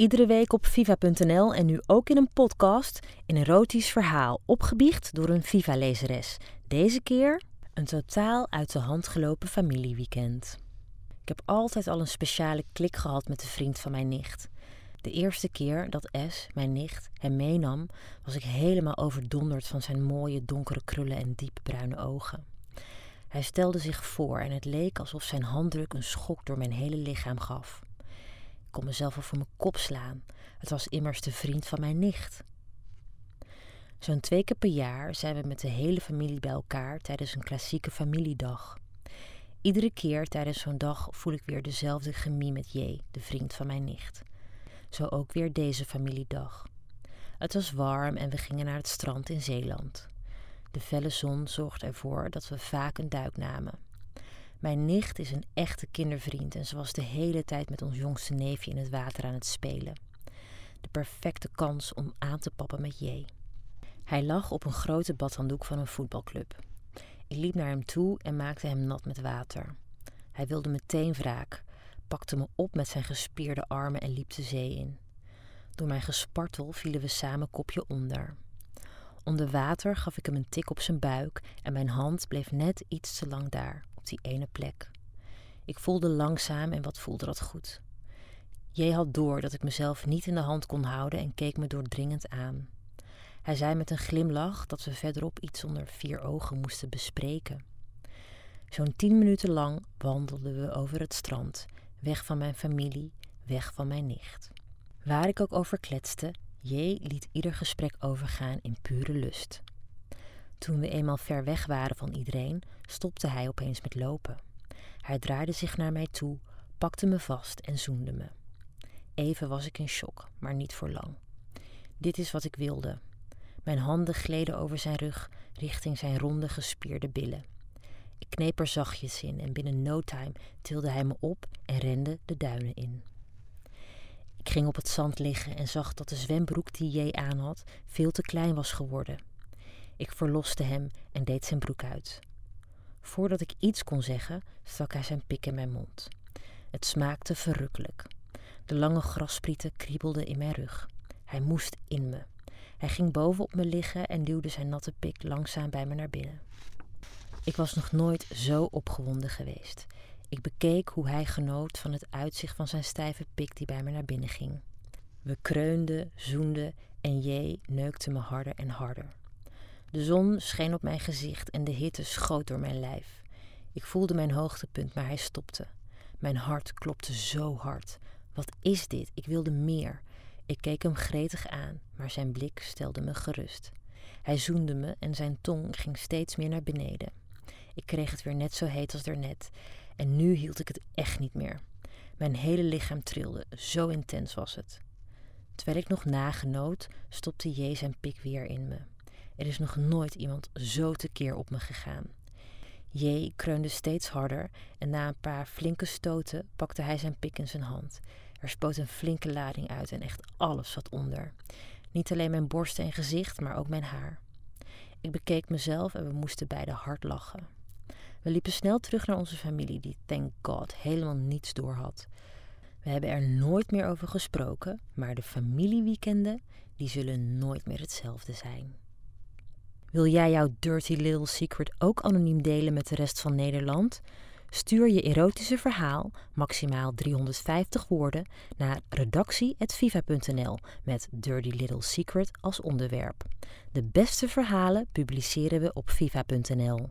Iedere week op viva.nl en nu ook in een podcast een erotisch verhaal opgebiecht door een Viva-lezeres. Deze keer een totaal uit de hand gelopen familieweekend. Ik heb altijd al een speciale klik gehad met de vriend van mijn nicht. De eerste keer dat S, mijn nicht, hem meenam, was ik helemaal overdonderd van zijn mooie donkere krullen en diepe bruine ogen. Hij stelde zich voor en het leek alsof zijn handdruk een schok door mijn hele lichaam gaf. Ik kon mezelf al voor mijn kop slaan. Het was immers de vriend van mijn nicht. Zo'n twee keer per jaar zijn we met de hele familie bij elkaar tijdens een klassieke familiedag. Iedere keer tijdens zo'n dag voel ik weer dezelfde chemie met J, de vriend van mijn nicht. Zo ook weer deze familiedag. Het was warm en we gingen naar het strand in Zeeland. De felle zon zorgde ervoor dat we vaak een duik namen. Mijn nicht is een echte kindervriend en ze was de hele tijd met ons jongste neefje in het water aan het spelen. De perfecte kans om aan te pappen met J. Hij lag op een grote badhanddoek van een voetbalclub. Ik liep naar hem toe en maakte hem nat met water. Hij wilde meteen wraak, pakte me op met zijn gespierde armen en liep de zee in. Door mijn gespartel vielen we samen kopje onder. Onder water gaf ik hem een tik op zijn buik en mijn hand bleef net iets te lang daar, die ene plek. Ik voelde langzaam en wat voelde dat goed. J had door dat ik mezelf niet in de hand kon houden en keek me doordringend aan. Hij zei met een glimlach dat we verderop iets onder vier ogen moesten bespreken. Zo'n tien minuten lang wandelden we over het strand, weg van mijn familie, weg van mijn nicht. Waar ik ook over kletste, J liet ieder gesprek overgaan in pure lust. Toen we eenmaal ver weg waren van iedereen, stopte hij opeens met lopen. Hij draaide zich naar mij toe, pakte me vast en zoende me. Even was ik in shock, maar niet voor lang. Dit is wat ik wilde. Mijn handen gleden over zijn rug richting zijn ronde gespierde billen. Ik kneep er zachtjes in en binnen no time tilde hij me op en rende de duinen in. Ik ging op het zand liggen en zag dat de zwembroek die J aan had veel te klein was geworden. Ik verloste hem en deed zijn broek uit. Voordat ik iets kon zeggen, stak hij zijn pik in mijn mond. Het smaakte verrukkelijk. De lange grassprieten kriebelden in mijn rug. Hij moest in me. Hij ging boven op me liggen en duwde zijn natte pik langzaam bij me naar binnen. Ik was nog nooit zo opgewonden geweest. Ik bekeek hoe hij genoot van het uitzicht van zijn stijve pik die bij me naar binnen ging. We kreunden, zoenden en J neukte me harder en harder. De zon scheen op mijn gezicht en de hitte schoot door mijn lijf. Ik voelde mijn hoogtepunt, maar hij stopte. Mijn hart klopte zo hard. Wat is dit? Ik wilde meer. Ik keek hem gretig aan, maar zijn blik stelde me gerust. Hij zoende me en zijn tong ging steeds meer naar beneden. Ik kreeg het weer net zo heet als daarnet en nu hield ik het echt niet meer. Mijn hele lichaam trilde, zo intens was het. Terwijl ik nog nagenoot, stopte J zijn pik weer in me. Er is nog nooit iemand zo tekeer op me gegaan. J kreunde steeds harder en na een paar flinke stoten pakte hij zijn pik in zijn hand. Er spoot een flinke lading uit en echt alles zat onder. Niet alleen mijn borsten en gezicht, maar ook mijn haar. Ik bekeek mezelf en we moesten beide hard lachen. We liepen snel terug naar onze familie, die, thank God, helemaal niets door had. We hebben er nooit meer over gesproken, maar de familieweekenden, die zullen nooit meer hetzelfde zijn. Wil jij jouw dirty little secret ook anoniem delen met de rest van Nederland? Stuur je erotische verhaal, maximaal 350 woorden, naar redactie.viva.nl met Dirty Little Secret als onderwerp. De beste verhalen publiceren we op viva.nl.